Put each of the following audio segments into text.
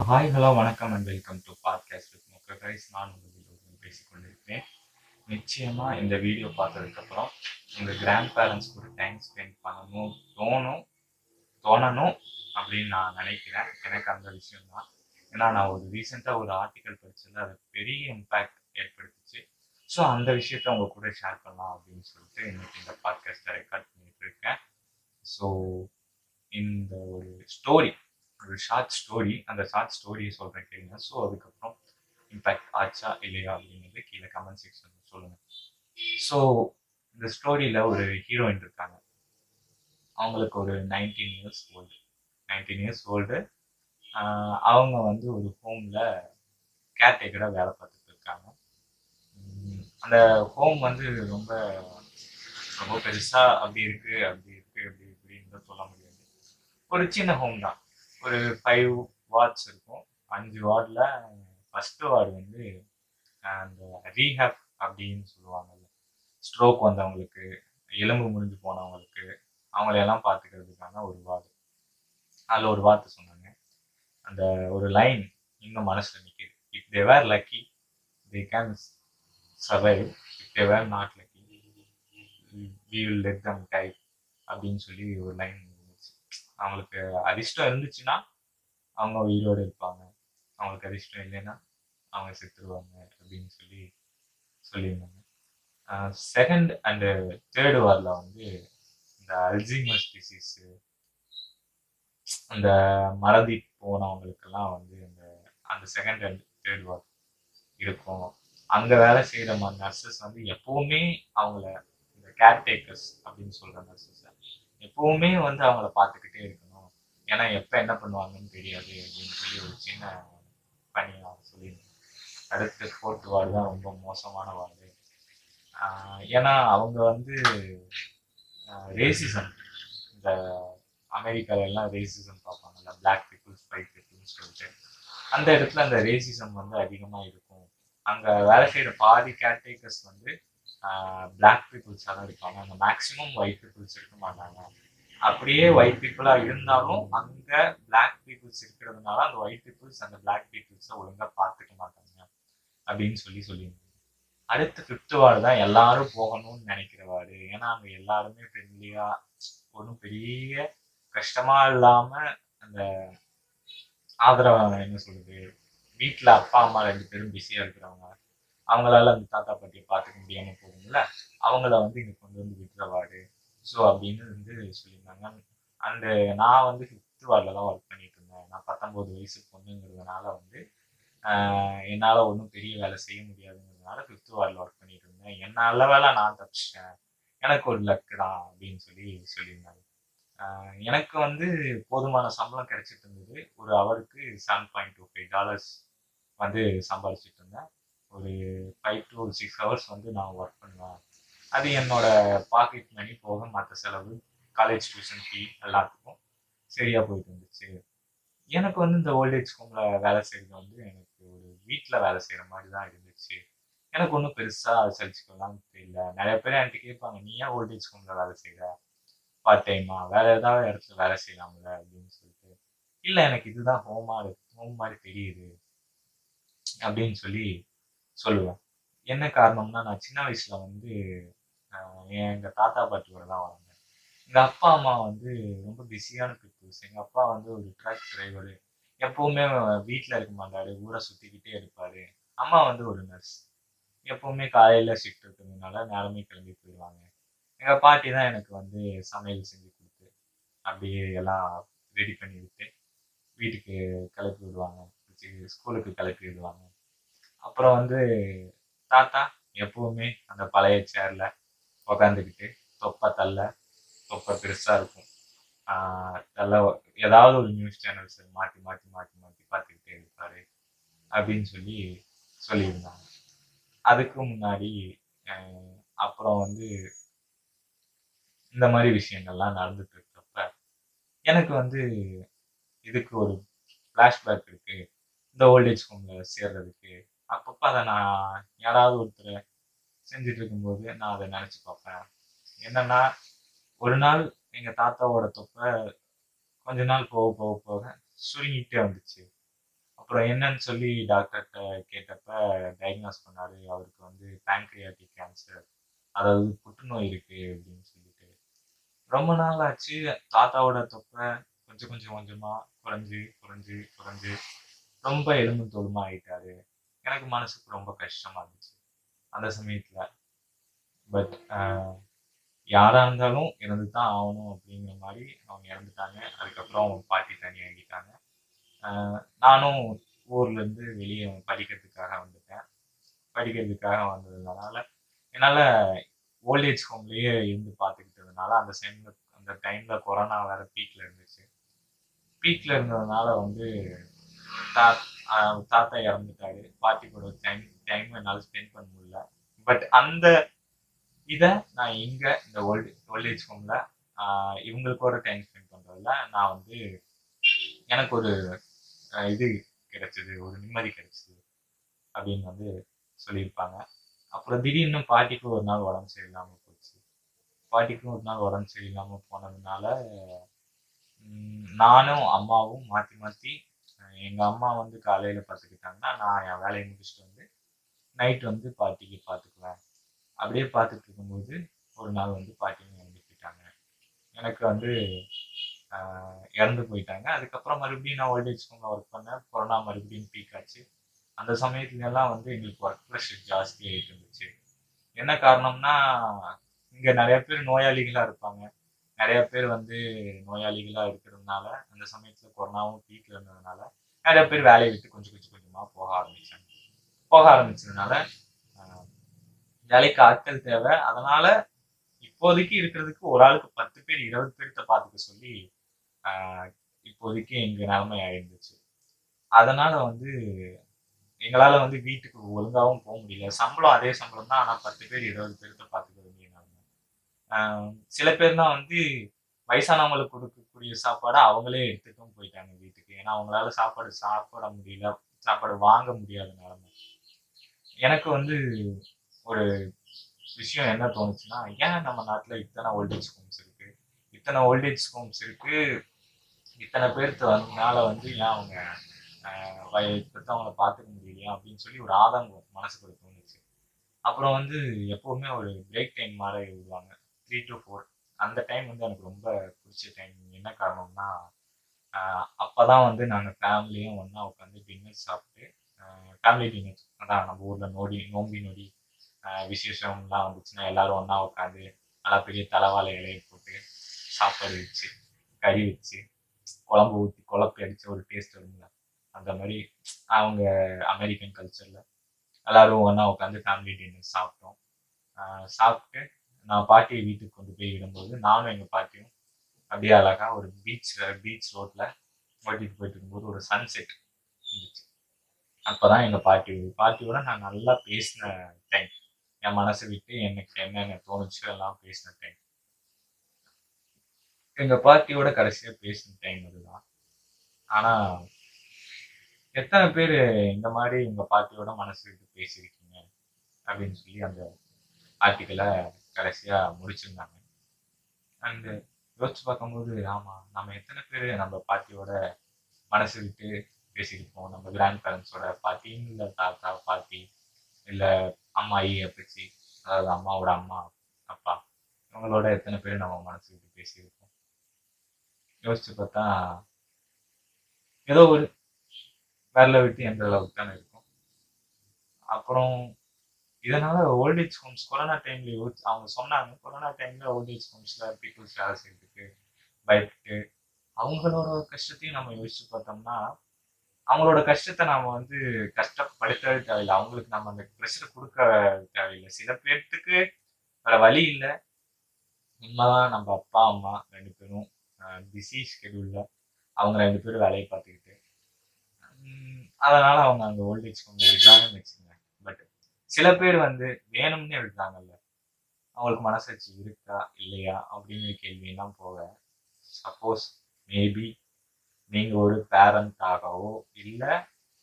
Hi hello வணக்கம் and welcome to podcast with முக்க நான் உங்கள் பேசிக்கொண்டிருக்கிறேன். நிச்சயமாக இந்த வீடியோ பார்த்ததுக்கப்புறம் உங்கள் கிராண்ட் பேரண்ட்ஸ் கூட டைம் ஸ்பெண்ட் பண்ணணும் தோணும் தோணணும் அப்படின்னு நான் நினைக்கிறேன். எனக்கு அந்த விஷயம் தான் ஏன்னா நான் ஒரு ரீசெண்டாக ஒரு ஆர்டிக்கல் படிச்சதில் அது பெரிய இம்பேக்ட் ஏற்படுத்துச்சு. ஸோ அந்த விஷயத்த உங்க கூட ஷேர் பண்ணலாம் அப்படின்னு சொல்லிட்டு இன்னைக்கு இந்த பாட்காஸ்ட்டை ரெக்கார்ட் பண்ணிட்டு இருக்கேன். ஸோ இந்த ஒரு ஸ்டோரி ஒரு ஷார்ட் ஸ்டோரி அந்த ஷார்ட் ஸ்டோரியை சொல்கிறேன் கேளுங்க. ஸோ அதுக்கப்புறம் இம்பேக்ட் ஆச்சா இல்லையா அப்படிங்கிறது கீழே கமெண்ட் செக்ஷன் சொல்லுங்கள் ஸோ இந்த ஸ்டோரியில் ஒரு ஹீரோயின் இருக்காங்க. அவங்களுக்கு ஒரு nineteen years old nineteen years old அவங்க வந்து ஒரு ஹோமில் கேர்டேக்கராக வேலை பார்த்துட்டு இருக்காங்க. அந்த ஹோம் வந்து ரொம்ப ரொம்ப பெருசாக அப்படி இருக்குது அப்படி இருக்குது அப்படி இப்படின்னு சொல்ல முடியாது. ஒரு சின்ன ஹோம் தான். ஒரு ஃபைவ் வார்ட்ஸ் இருக்கும். அஞ்சு வார்டில் ஃபஸ்ட்டு வார்டு வந்து அந்த ரீஹேப் அப்படின்னு சொல்லுவாங்கல்ல. ஸ்ட்ரோக் வந்தவங்களுக்கு எலும்பு முறிஞ்சு போனவங்களுக்கு அவங்களையெல்லாம் பார்த்துக்கிறதுக்கான ஒரு வார்டு அதில் ஒரு வார்த்தை சொன்னாங்க. அந்த ஒரு லைன் இன்னும் மனசில் நிற்கிது if they were lucky they can survive if they were not lucky we will let them die அப்படின்னு சொல்லி ஒரு லைன் அவங்களுக்கு அதிர்ஷ்டம் இருந்துச்சுன்னா அவங்க உயிரோடு இருப்பாங்க. அவங்களுக்கு அதிர்ஷ்டம் இல்லைன்னா அவங்க செத்துருவாங்க அப்படின்னு சொல்லி சொல்லியிருந்தாங்க. செகண்ட் அண்டு தேர்டு வாரில் வந்து இந்த அல்ஜிமஸ் டிசீஸு அந்த மறதி போனவங்களுக்கெல்லாம் வந்து இந்த அந்த செகண்ட் அண்ட் தேர்ட் வார் இருக்கும். அங்கே வேலை செய்கிற நர்சஸ் வந்து எப்பவுமே அவங்கள இந்த கேர்டேக்கர்ஸ் அப்படின்னு சொல்கிற நர்சஸை எப்பவுமே வந்து அவங்கள பார்த்துக்கிட்டே இருக்கணும். ஏன்னா எப்போ என்ன பண்ணுவாங்கன்னு தெரியாது. அப்படின்னு சொல்லி ஒரு சின்ன பணியாக சொல்லியிருந்தேன் அடுத்து ஃபோர்த் வார்டு தான் ரொம்ப மோசமான வார்டு ஏன்னா அவங்க வந்து ரேசிசம் இந்த அமெரிக்காவிலலாம் ரேசிசம் பார்ப்பாங்கல்ல பிளாக் பீப்புள்ஸ் ஒயிட் பீப்புள்ஸ் சொல்லிட்டு. அந்த இடத்துல அந்த ரேசிசம் வந்து அதிகமாக இருக்கும். அங்கே வேலை செய்கிற பாதி கேர்டேக்கர்ஸ் வந்து பிளாக் பீப்புள்ஸாக தான் இருப்பாங்க. அங்கே மேக்ஸிமம் ஒயிட் பீப்புள்ஸ் இருக்க மாட்டாங்க. அப்படியே ஒயிட் பீப்புளாக இருந்தாலும் அங்கே பிளாக் பீப்புள்ஸ் இருக்கிறதுனால அந்த ஒயிட் பீப்புள்ஸ் அந்த பிளாக் பீப்புள்ஸை ஒழுங்காக பார்த்துக்க மாட்டாங்க. அப்படின்னு சொல்லி சொல்லியிருந்தாங்க. அடுத்து ஃபிஃப்த் வார்டு தான் எல்லாரும் போகணும்னு நினைக்கிற வார்டு ஏன்னா அங்கே எல்லாருமே ஃப்ரெண்ட்லியாக ஒன்றும் பெரிய கஷ்டமா இல்லாம அந்த ஆதரவு என்ன சொல்றது வீட்டில் அப்பா அம்மா ரெண்டு பேரும் பிஸியா இருக்கிறவங்க. அவங்களால அந்த தாத்தா பாட்டியை பார்த்துக்க முடியாம போகும்ல அவங்கள வந்து இங்க கொண்டு வந்து விட்டுற வார்டு ஸோ அப்படின்னு வந்து சொல்லியிருந்தாங்க. அந்த நான் வந்து ஃபிஃப்த் வார்டில் தான் ஒர்க் பண்ணிட்டு இருந்தேன். நான் பத்தொம்போது வயசு பொண்ணுங்கிறதுனால வந்து என்னால் ஒன்றும் பெரிய வேலை செய்ய முடியாதுங்கிறதுனால ஃபிஃப்த் வார்டில் ஒர்க் பண்ணிட்டு இருந்தேன். என்ன நல்ல வேலை நான் தப்பிச்சிட்டேன். எனக்கு ஒரு லக்கு தான் அப்படின்னு சொல்லி சொல்லியிருந்தாங்க. எனக்கு வந்து போதுமான சம்பளம் கிடைச்சிட்டு இருந்தது. ஒரு அவருக்கு seven point two five dollars வந்து சம்பாதிச்சிட்டு ஒரு ஃபைவ் டு சிக்ஸ் ஹவர்ஸ் வந்து நான் ஒர்க் பண்ணுவேன் அது என்னோட பாக்கெட் மணி போக மற்ற செலவு காலேஜ் டியூஷன் ஃபீ எல்லாத்துக்கும் சரியாக போயிட்டு இருந்துச்சு எனக்கு வந்து இந்த ஓல்டேஜ் ஹோமில் வேலை செய்கிறது வந்து எனக்கு ஒரு வீட்டில் வேலை செய்கிற மாதிரி தான் இருந்துச்சு. எனக்கு ஒன்றும் பெருசாக சலிச்சுக்கலாம் தெரியல. நிறைய பேர் என்கிட்ட கேட்பாங்க நீ ஏன் ஓல்டேஜ் ஹோமில் வேலை செய்கிற பார்ட் டைமா வேற ஏதாவது இடத்துல வேலை செய்யலாம்ல அப்படின்னு சொல்லிட்டு. இல்லை எனக்கு இதுதான் ஹோமா ஹோம் மாதிரி தெரியுது அப்படின்னு சொல்லி சொல்லுவேன் என்ன காரணம்னா நான் சின்ன வயசுல வந்து எங்க தாத்தா பாட்டியோட தான் வளர்ந்தேன். எங்க அப்பா அம்மா வந்து ரொம்ப பிஸியான பீப்புள்ஸ் எங்க அப்பா வந்து ஒரு ட்ரக் டிரைவரு எப்பவுமே வீட்டில் இருக்க மாட்டாரு. ஊரை சுத்திக்கிட்டே இருப்பாரு. அம்மா வந்து ஒரு நர்ஸ் எப்பவுமே காலையில ஷிஃப்ட் இருக்கிறதுனால நேரமே கிளம்பி போயிடுவாங்க. எங்கள் பாட்டி தான் எனக்கு வந்து சமையல் செஞ்சு கொடுத்து அப்படியே எல்லாம் ரெடி பண்ணி விட்டு வீட்டுக்கு கிளப்பி விடுவாங்க. ஸ்கூலுக்கு கிளப்பி விடுவாங்க. அப்புறம் வந்து தாத்தா? எப்பவுமே அந்த பழைய சேர்ல உக்காந்துக்கிட்டு தொப்பை தள்ள தொப்பை பெருசாக இருக்கும். தள்ள ஏதாவது ஒரு நியூஸ் சேனல்ஸ் மாற்றி மாற்றி மாற்றி மாற்றி பார்த்துக்கிட்டே இருப்பாரு அப்படின்னு சொல்லி சொல்லியிருந்தாங்க. அதுக்கு முன்னாடி அப்புறம் வந்து இந்த மாதிரி விஷயங்கள்லாம் நடந்துட்டு இருக்கிறப்ப எனக்கு வந்து இதுக்கு ஒரு ஃப்ளாஷ்பேக் இருக்கு. இந்த ஓல்டேஜ் ஹோம்ல சேர்றதுக்கு அப்பப்போ அதை நான் யாராவது ஒருத்தர் செஞ்சுட்டு இருக்கும்போது நான் அதை நினச்சி பார்ப்பேன். என்னன்னா ஒரு நாள் எங்க தாத்தாவோட தொப்பை கொஞ்ச நாள் போக போக போக சுருங்கிட்டே வந்துச்சு. அப்புறம் என்னன்னு சொல்லி டாக்டர்கிட்ட கேட்டப்ப டயக்னாஸ் பண்ணாரு. அவருக்கு வந்து பேங்க்ரியாட்டிக் கேன்சர் அதாவது புற்றுநோய் இருக்கு அப்படின்னு சொல்லிட்டு. ரொம்ப நாள் ஆச்சு. தாத்தாவோட தொப்பை கொஞ்சம் கொஞ்சம் கொஞ்சமா குறைஞ்சு குறைஞ்சு குறைஞ்சு ரொம்ப எலும்பு தோலுமா ஆயிட்டாரு. எனக்கு மனசுக்கு ரொம்ப கஷ்டமா இருந்துச்சு. அந்த சமயத்துல. பட் யாரா இருந்தாலும் இறந்து தான் ஆகணும் அப்படிங்கிற மாதிரி அவங்க இறந்துட்டாங்க. அதுக்கப்புறம் அவங்க பாட்டி தனியாகிட்டாங்க நானும் ஊர்ல இருந்து வெளியே படிக்கிறதுக்காக வந்துட்டேன். படிக்கிறதுக்காக வந்ததுனால என்னால ஓல்டேஜ் ஹோம்லயே இருந்து பார்த்துக்கிட்டதுனால அந்த டைம்ல அந்த டைம்ல கொரோனா வேற பீக்ல இருந்துச்சு. பீக்ல இருந்ததுனால வந்து தாத்தா இறந்துட்டாரு பாட்டி கூட டைம் டைம் என்னால் ஸ்பெண்ட் பண்ண முடியல. பட் அந்த இதை நான் இங்கே இந்த ஓல்டு ஓல்டேஜ் ஹோமில் இவங்களுக்கோட டைம் ஸ்பெண்ட் பண்ணுறதுல நான் வந்து எனக்கு ஒரு இது கிடைச்சது ஒரு நிம்மதி கிடைச்சது அப்படின்னு வந்து சொல்லியிருப்பாங்க. அப்புறம் திடீர்னு பாட்டிக்கு ஒரு நாள் உடம்பு சரியில்லாமல் போச்சு. பாட்டிக்கும் ஒரு நாள் உடம்பு சரியில்லாமல் போனதுனால நானும் அம்மாவும் மாற்றி மாற்றி எங்கள் அம்மா வந்து காலையில் பார்த்துக்கிட்டாங்கன்னா நான் என் வேலையை முடிச்சுட்டு வந்து நைட் வந்து பாட்டிக்கு பார்த்துக்குவேன் அப்படியே பார்த்துட்டு இருக்கும்போது ஒரு நாள் வந்து பாட்டிங்க இறந்துக்கிட்டாங்க எனக்கு வந்து இறந்து போயிட்டாங்க. அதுக்கப்புறம் மறுபடியும் நான் ஓல்டேஜ் ஹோமில் ஒர்க் பண்ணேன். கொரோனா மறுபடியும் பீக் ஆச்சு. அந்த சமயத்துலலாம் வந்து எங்களுக்கு ஒர்க் ப்ரெஷர் ஜாஸ்தி ஆகிட்டு இருந்துச்சு. என்ன காரணம்னா இங்கே நிறைய பேர் நோயாளிகளாக இருப்பாங்க. நிறைய பேர் வந்து நோயாளிகளாக இருக்கிறதுனால அந்த சமயத்தில் கொரோனாவும் பீக்கில் இருந்ததுனால நிறைய பேர் வேலையை விட்டு கொஞ்சம் கொஞ்சம் கொஞ்சமாக போக ஆரம்பிச்சாங்க. போக ஆரம்பிச்சதுனால வேலைக்கு ஆட்கள் தேவை. அதனால இப்போதைக்கு இருக்கிறதுக்கு ஒரு ஆளுக்கு பத்து பேர் இருபது பேர்த்த பார்த்துக்க சொல்லி இப்போதைக்கு எங்கள் நிலைமை ஆயிருந்துச்சு. அதனால வந்து எங்களால் வந்து வீட்டுக்கு ஒழுங்காகவும் போக முடியல. சம்பளம் அதே சம்பளம் தான். ஆனால் பத்து பேர் இருபது பேர்த்த பார்த்துக்க வேண்டிய நிலைமை. சில பேர் தான் வந்து வயசானவங்களுக்கு கொடுக்கக்கூடிய சாப்பாடை அவங்களே எடுத்துட்டும் போயிட்டாங்க வீட்டுக்கு. ஏன்னா அவங்களால சாப்பாடு சாப்பிட முடியல. சாப்பாடு வாங்க முடியாத நிலைமை. எனக்கு வந்து ஒரு விஷயம் என்ன தோணுச்சுன்னா ஏன் நம்ம நாட்டில் இத்தனை ஓல்டேஜ் ஹோம்ஸ் இருக்கு? இத்தனை ஓல்டேஜ் ஹோம்ஸ் இருக்கு. இத்தனை பேர்த்து வந்தனால வந்து ஏன் அவங்க ஆஹ் பார்த்துக்க முடியலையா அப்படின்னு சொல்லி ஒரு ஆதங்கம் மனசுக்குள்ள தோணுச்சு. அப்புறம் வந்து எப்போவுமே ஒரு பிரேக் டைம் மாதிரி விடுவாங்க. த்ரீ டு ஃபோர் அந்த டைம் வந்து எனக்கு ரொம்ப பிடிச்ச டைம் என்ன காரணம்னா அப்போ தான் வந்து நாங்கள் ஃபேமிலியும் ஒன்றா உட்காந்து டின்னர் சாப்பிட்டு ஃபேமிலி டின்னர் அதான் நம்ம ஊரில் நோடி நோம்பி நொடி விசேஷம்லாம் வந்துச்சுன்னா எல்லாரும் ஒன்றா உட்காந்து நல்லா பெரிய தலைவாழை இலையை போட்டு சாப்பாடு வச்சு கறி வச்சு குழம்பு ஊற்றி குழப்பி அடித்த ஒரு டேஸ்ட் வரும்ல. அந்த மாதிரி அவங்க அமெரிக்கன் கல்ச்சரில் எல்லாரும் ஒன்றா உட்காந்து ஃபேமிலி டின்னர் சாப்பிட்டோம் சாப்பிட்டு நான் பாட்டியை வீட்டுக்கு கொண்டு போய் விடும்போது நானும் எங்கள் பாட்டியும் அப்படியே அழகா ஒரு பீச் பீச் ரோட்ல ஓட்டிட்டு போயிட்டு இருக்கும்போது ஒரு சன்செட் இருந்துச்சு. அப்பதான் எங்கள் பாட்டி பாட்டியோட நான் நல்லா பேசின டைம் என் மனசை விட்டு எனக்கு என்னென்ன தோணுச்சு எல்லாம் பேசின டைம் எங்கள் பாட்டியோட கடைசியாக பேசின டைம் அதுதான். ஆனால் எத்தனை பேர் இந்த மாதிரி எங்கள் பாட்டியோட மனசு விட்டு பேசியிருக்கீங்க அப்படின்னு சொல்லி அந்த ஆர்டிக்கலை கடைசியா முடிச்சிருந்தாங்க. அண்ட் யோசிச்சு பார்க்கும்போது ஆமா நம்ம எத்தனை பேர் நம்ம பாட்டியோட மனசு விட்டு பேசியிருப்போம் நம்ம கிராண்ட் பேரண்ட்ஸோட பாட்டி இல்லை தாத்தா பாட்டி இல்ல அம்மாயி அப்பச்சி அதாவது அம்மாவோட அம்மா அப்பா இவங்களோட எத்தனை பேர் நம்ம மனசு விட்டு பேசியிருப்போம். யோசிச்சு பார்த்தா ஏதோ ஒரு வேலை விட்டு எந்த அளவுக்கு தானே இருக்கும். அப்புறம் இதனால ஓல்டேஜ் ஹோம்ஸ் கொரோனா டைம்ல யோசி அவங்க சொன்னாங்க கொரோனா டைம்ல ஓல்டேஜ் ஹோம்ஸ்ல பீப்புள்ஸ் வேலை செய்யறதுக்கு பயப்பட்டு அவங்களோட கஷ்டத்தையும் நம்ம யோசிச்சு பார்த்தோம்னா அவங்களோட கஷ்டத்தை நாம வந்து கஷ்டப்படுத்தவே தேவையில்லை. அவங்களுக்கு நம்ம அந்த ப்ரெஷர் கொடுக்க தேவையில்லை. சில பேர்த்துக்கு வேற வழி இல்லை. உண்மைதான் நம்ம அப்பா அம்மா ரெண்டு பேரும் பிஸி ஷெடியூல்ல அவங்க ரெண்டு பேரும் வேலையை பார்த்துக்கிட்டு. அதனால அவங்க அந்த ஓல்டேஜ் கொஞ்சம் விடுறாங்கன்னு வச்சுங்க சில பேர் வந்து வேணும்னே எழுதுறாங்கல்ல அவங்களுக்கு மனசாட்சி இருக்கா இல்லையா? அப்படிங்கிற கேள்வியெல்லாம் போக சப்போஸ் மேபி நீங்க ஒரு பேரண்டாகவோ இல்லை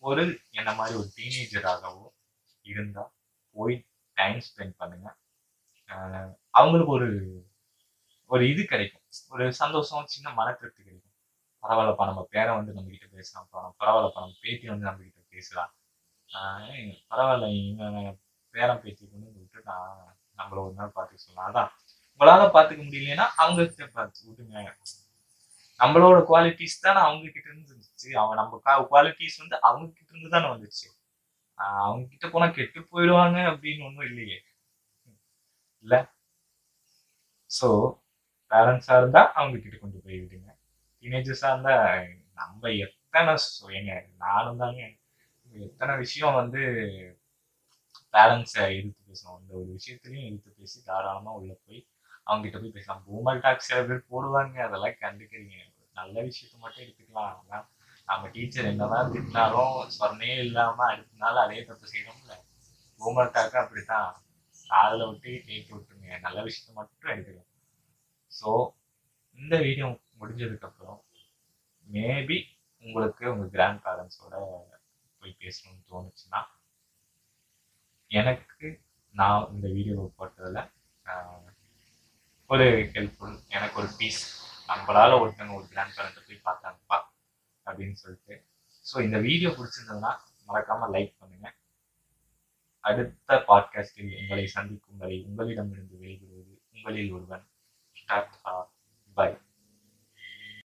ஒரு என்ன மாதிரி ஒரு டீனேஜராகவோ இருந்தா போய் டைம் ஸ்பெண்ட் பண்ணுங்க. அவங்களுக்கு ஒரு ஒரு இது கிடைக்கும். ஒரு சந்தோஷம் சின்ன மன திருப்தி கிடைக்கும். பரவாயில்லப்பா நம்ம பேரை வந்து நம்ம கிட்ட பேசலாம்ப்பா பரவாயில்லப்பா நம்ம பேத்தி வந்து நம்ம கிட்ட பேசலாம். பரவாயில்ல இவன் பேரன் பேத்தி கொண்டு விட்டு நான் நம்மள ஒரு நாள் பார்த்துக்க சொல்லலாம். அதான். உங்களால பார்த்துக்க முடியலன்னா அவங்க கிட்ட பார்த்து விட்டுங்க நம்மளோட குவாலிட்டிஸ் தானே அவங்க கிட்ட இருந்து இருந்துச்சு. அவன் நம்ம குவாலிட்டிஸ் வந்து அவங்க கிட்ட இருந்து தானே வந்துச்சு. அவங்க கிட்ட போனா கெட்டு போயிடுவாங்க அப்படின்னு ஒன்றும் இல்லையே. இல்ல? ஸோ பேரண்ட்ஸா இருந்தா அவங்க கிட்ட கொண்டு போய் விடுங்க. டீனேஜர்ஸா இருந்தா நம்ம எத்தனை ஏங்க நானும் தாங்க. எத்தனை விஷயம் வந்து பேரண்ட்ஸை எதிர்த்து பேசணும்? அந்த ஒரு விஷயத்துலையும் எதிர்த்து பேசி தாராளமாக உள்ள போய் அவங்ககிட்ட போய் பேசலாம். பூமல் டாக் சில பேர் போடுவாங்க. அதெல்லாம் கண்டுக்கிறீங்க. நல்ல விஷயத்த மட்டும் எடுத்துக்கலாம். ஆனால் நம்ம டீச்சர் என்னதான் திட்டினாலும் சொன்னே இல்லாமல் அடுத்த நாள் அதே தப்பு செய்யணும்ல. பூமல் டாக்கு அப்படித்தான். காதில் விட்டு கேட்டு விட்டுருங்க. நல்ல விஷயத்த மட்டும் எடுத்துக்கலாம். ஸோ இந்த வீடியோ முடிஞ்சதுக்கப்புறம் மேபி உங்களுக்கு உங்கள் கிராண்ட் பேரண்ட்ஸோட போய் பேசணும்னு தோணுச்சுன்னா எனக்கு நான் இந்த வீடியோவை போட்டதுல ஆஹ், ஒரு ஹெல்ப்ஃபுல் எனக்கு ஒரு பீஸ் நம்மளால ஒருத்தவங்க ஒரு கிராண்ட் பேரண்ட்டை போய் பார்த்தாங்கப்பா அப்படின்னு சொல்லிட்டு. ஸோ இந்த வீடியோ பிடிச்சிருந்ததுன்னா மறக்காம லைக் பண்ணுங்கள் அடுத்த பாட்காஸ்டில் உங்களை சந்திக்கும் வரை உங்களிடமிருந்து விடைபெறுவது உங்களில் ஒருவன் ஸ்டார்ட்